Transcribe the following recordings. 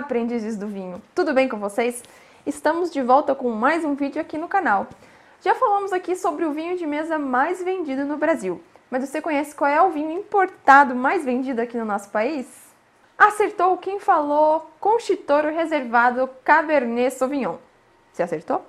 aprendizes do vinho! Tudo bem com vocês? Estamos de volta com mais um vídeo aqui no canal. Já falamos aqui sobre o vinho de mesa mais vendido no Brasil, mas você conhece qual é o vinho importado mais vendido aqui no nosso país? Acertou quem falou Conchitoro Reservado Cabernet Sauvignon. Você acertou?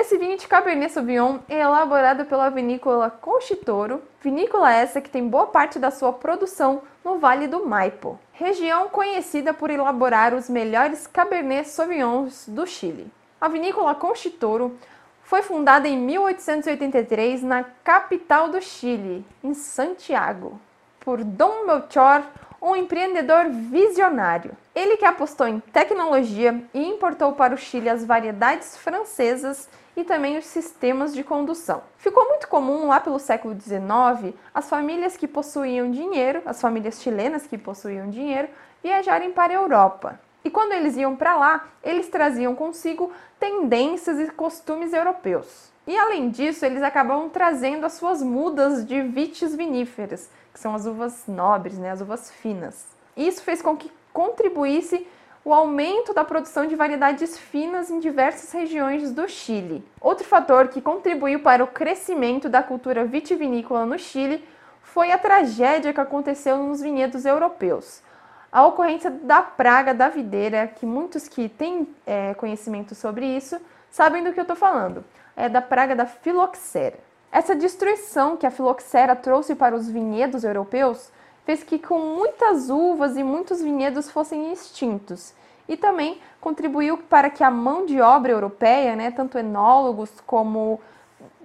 Esse vinho de Cabernet Sauvignon é elaborado pela vinícola Conchitoro, vinícola essa que tem boa parte da sua produção no Vale do Maipo, região conhecida por elaborar os melhores Cabernet Sauvignons do Chile. A vinícola Conchitoro foi fundada em 1883 na capital do Chile, em Santiago, por Dom Melchor um empreendedor visionário. Ele que apostou em tecnologia e importou para o Chile as variedades francesas e também os sistemas de condução. Ficou muito comum lá pelo século XIX as famílias que possuíam dinheiro, as famílias chilenas que possuíam dinheiro, viajarem para a Europa. E quando eles iam para lá, eles traziam consigo tendências e costumes europeus. E além disso, eles acabam trazendo as suas mudas de vites viníferas, que são as uvas nobres, né, as uvas finas. Isso fez com que contribuísse o aumento da produção de variedades finas em diversas regiões do Chile. Outro fator que contribuiu para o crescimento da cultura vitivinícola no Chile foi a tragédia que aconteceu nos vinhedos europeus. A ocorrência da praga da videira, que muitos que têm é, conhecimento sobre isso sabem do que eu estou falando, é da praga da filoxera. Essa destruição que a filoxera trouxe para os vinhedos europeus fez que com muitas uvas e muitos vinhedos fossem extintos e também contribuiu para que a mão de obra europeia, né, tanto enólogos como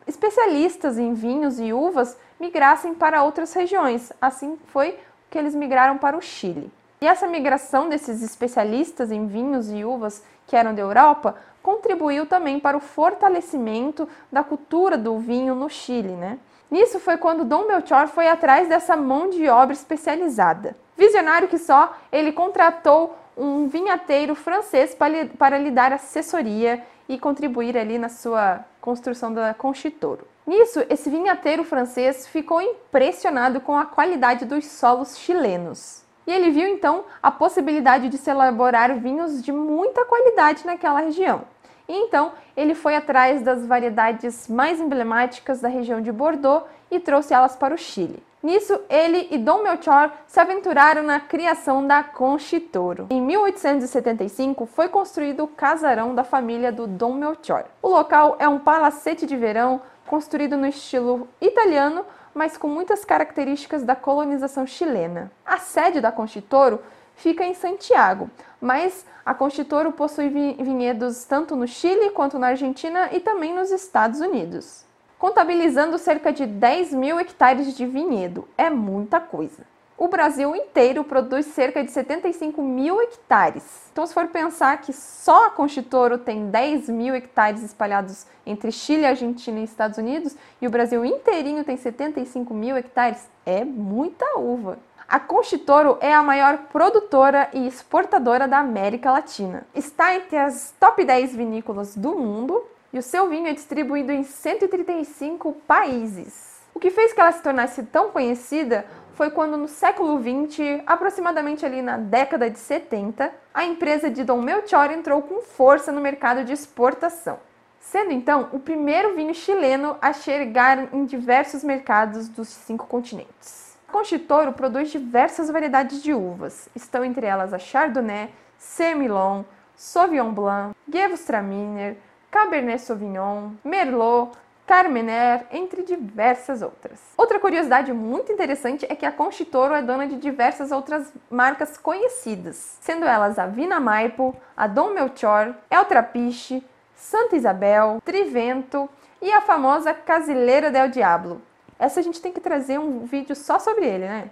especialistas em vinhos e uvas, migrassem para outras regiões. Assim foi que eles migraram para o Chile. E essa migração desses especialistas em vinhos e uvas que eram da Europa contribuiu também para o fortalecimento da cultura do vinho no Chile, né? Nisso foi quando Dom Belchior foi atrás dessa mão de obra especializada. Visionário que só, ele contratou um vinhateiro francês para, lhe dar assessoria e contribuir ali na sua construção da Conchitoro. Nisso, esse vinhateiro francês ficou impressionado com a qualidade dos solos chilenos. E ele viu então a possibilidade de se elaborar vinhos de muita qualidade naquela região. E então ele foi atrás das variedades mais emblemáticas da região de Bordeaux e trouxe elas para o Chile. Nisso, ele e Dom Melchor se aventuraram na criação da Conchitoro. Em 1875, foi construído o casarão da família do Dom Melchor. O local é um palacete de verão construído no estilo italiano, mas com muitas características da colonização chilena. A sede da Conchitoro fica em Santiago, mas a Conchitoro possui vinhedos tanto no Chile quanto na Argentina e também nos Estados Unidos. Contabilizando cerca de 10 mil hectares de vinhedo, é muita coisa. O Brasil inteiro produz cerca de 75 mil hectares. Então, se for pensar que só a Conchitoro tem 10 mil hectares espalhados entre Chile, Argentina e Estados Unidos, e o Brasil inteirinho tem 75 mil hectares, é muita uva. A Conchitoro é a maior produtora e exportadora da América Latina. Está entre as top 10 vinícolas do mundo e o seu vinho é distribuído em 135 países. O que fez que ela se tornasse tão conhecida foi quando no século 20, aproximadamente ali na década de 70, a empresa de Dom Melchior entrou com força no mercado de exportação, sendo então o primeiro vinho chileno a chegar em diversos mercados dos cinco continentes. Conchitoro produz diversas variedades de uvas. Estão entre elas a Chardonnay, Semillon, Sauvignon Blanc, Gewürztraminer, Cabernet Sauvignon, Merlot, Carmener, entre diversas outras. Outra curiosidade muito interessante é que a Conchitoro é dona de diversas outras marcas conhecidas, sendo elas a Vina Maipo, a Dom Melchor, El Trapiche, Santa Isabel, Trivento e a famosa Casileira del Diablo, essa a gente tem que trazer um vídeo só sobre ele, né?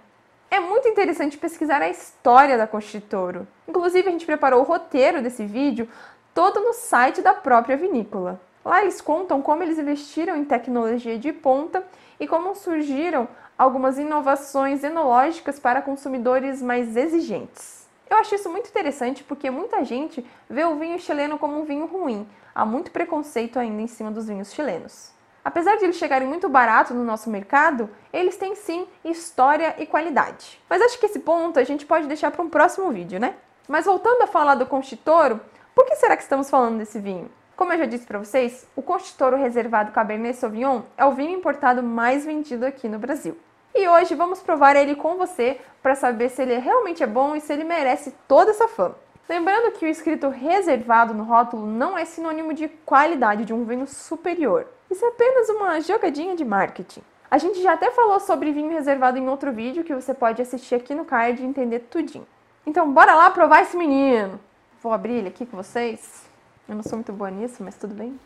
É muito interessante pesquisar a história da Conchitoro. Inclusive, a gente preparou o roteiro desse vídeo todo no site da própria vinícola. Lá eles contam como eles investiram em tecnologia de ponta e como surgiram algumas inovações enológicas para consumidores mais exigentes. Eu acho isso muito interessante porque muita gente vê o vinho chileno como um vinho ruim. Há muito preconceito ainda em cima dos vinhos chilenos. Apesar de eles chegarem muito barato no nosso mercado, eles têm sim história e qualidade. Mas acho que esse ponto a gente pode deixar para um próximo vídeo, né? Mas voltando a falar do Conchitoro, por que será que estamos falando desse vinho? Como eu já disse para vocês, o Conchitoro Reservado Cabernet Sauvignon é o vinho importado mais vendido aqui no Brasil. E hoje vamos provar ele com você para saber se ele realmente é bom e se ele merece toda essa fama. Lembrando que o escrito reservado no rótulo não é sinônimo de qualidade de um vinho superior. Isso é apenas uma jogadinha de marketing. A gente já até falou sobre vinho reservado em outro vídeo que você pode assistir aqui no card e entender tudinho. Então bora lá provar esse menino! Vou abrir ele aqui com vocês. Eu não sou muito boa nisso, mas tudo bem.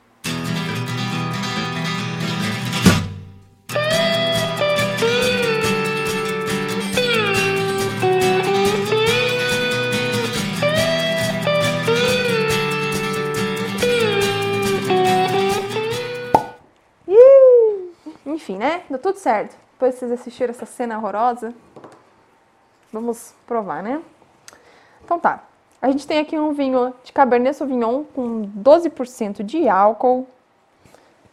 Enfim, né? Deu tudo certo. Depois vocês assistiram essa cena horrorosa, vamos provar, né? Então tá. A gente tem aqui um vinho de Cabernet Sauvignon com 12% de álcool.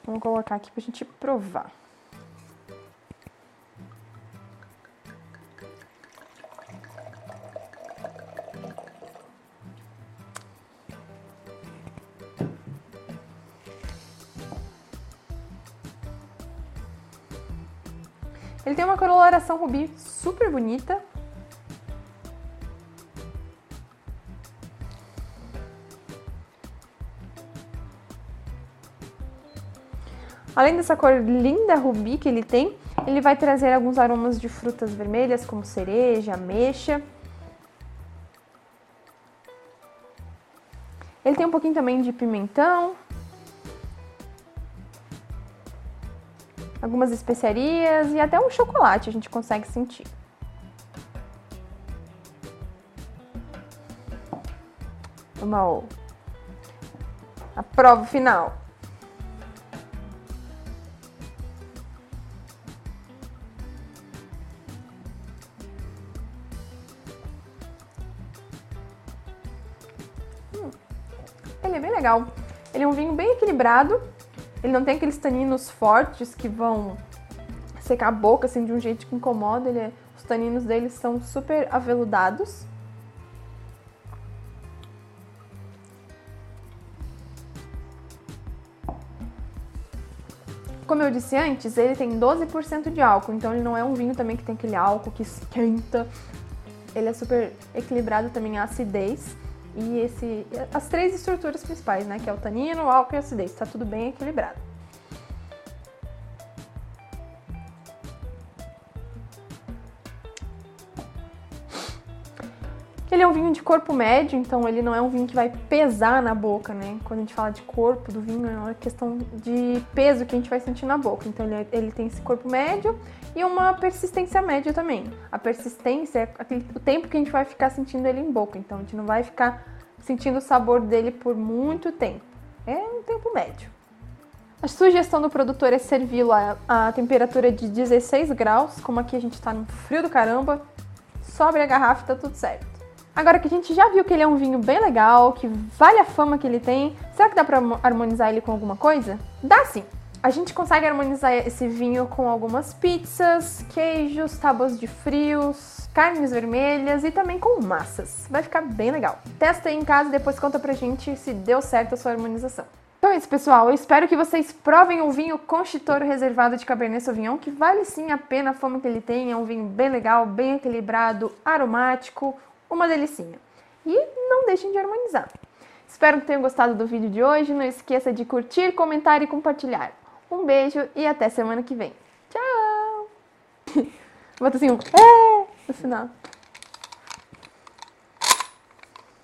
Vamos colocar aqui pra gente provar. Ele tem uma coloração rubi super bonita. Além dessa cor linda rubi que ele tem, ele vai trazer alguns aromas de frutas vermelhas, como cereja, ameixa. Ele tem um pouquinho também de pimentão, algumas especiarias e até um chocolate a gente consegue sentir. Vamos a prova final. Hum, ele é bem legal. Ele é um vinho bem equilibrado, ele não tem aqueles taninos fortes que vão secar a boca assim de um jeito que incomoda. Ele é, os taninos dele são super aveludados. Como eu disse antes, ele tem 12% de álcool, então ele não é um vinho também que tem aquele álcool que esquenta. Ele é super equilibrado também a acidez e esse, as três estruturas principais, né? Que é o tanino, o álcool e a acidez. Está tudo bem equilibrado. Ele é um vinho de corpo médio, então ele não é um vinho que vai pesar na boca, né? Quando a gente fala de corpo do vinho, é uma questão de peso que a gente vai sentir na boca. Então ele, é, ele tem esse corpo médio e uma persistência média também. A persistência é aquele, o tempo que a gente vai ficar sentindo ele em boca. Então a gente não vai ficar sentindo o sabor dele por muito tempo. É um tempo médio. A sugestão do produtor é servi-lo a, a temperatura de 16 graus, como aqui a gente tá no frio do caramba. Sobre a garrafa e tá tudo certo. Agora que a gente já viu que ele é um vinho bem legal, que vale a fama que ele tem, será que dá pra harmonizar ele com alguma coisa? Dá sim! A gente consegue harmonizar esse vinho com algumas pizzas, queijos, tábuas de frios, carnes vermelhas e também com massas. Vai ficar bem legal. Testa aí em casa e depois conta pra gente se deu certo a sua harmonização. Então é isso, pessoal. Eu espero que vocês provem o vinho Conchitoro reservado de Cabernet Sauvignon, que vale sim a pena a fama que ele tem. É um vinho bem legal, bem equilibrado, aromático, uma delicinha. E não deixem de harmonizar. Espero que tenham gostado do vídeo de hoje. Não esqueça de curtir, comentar e compartilhar. Um beijo e até semana que vem. Tchau! Bota assim um é no final.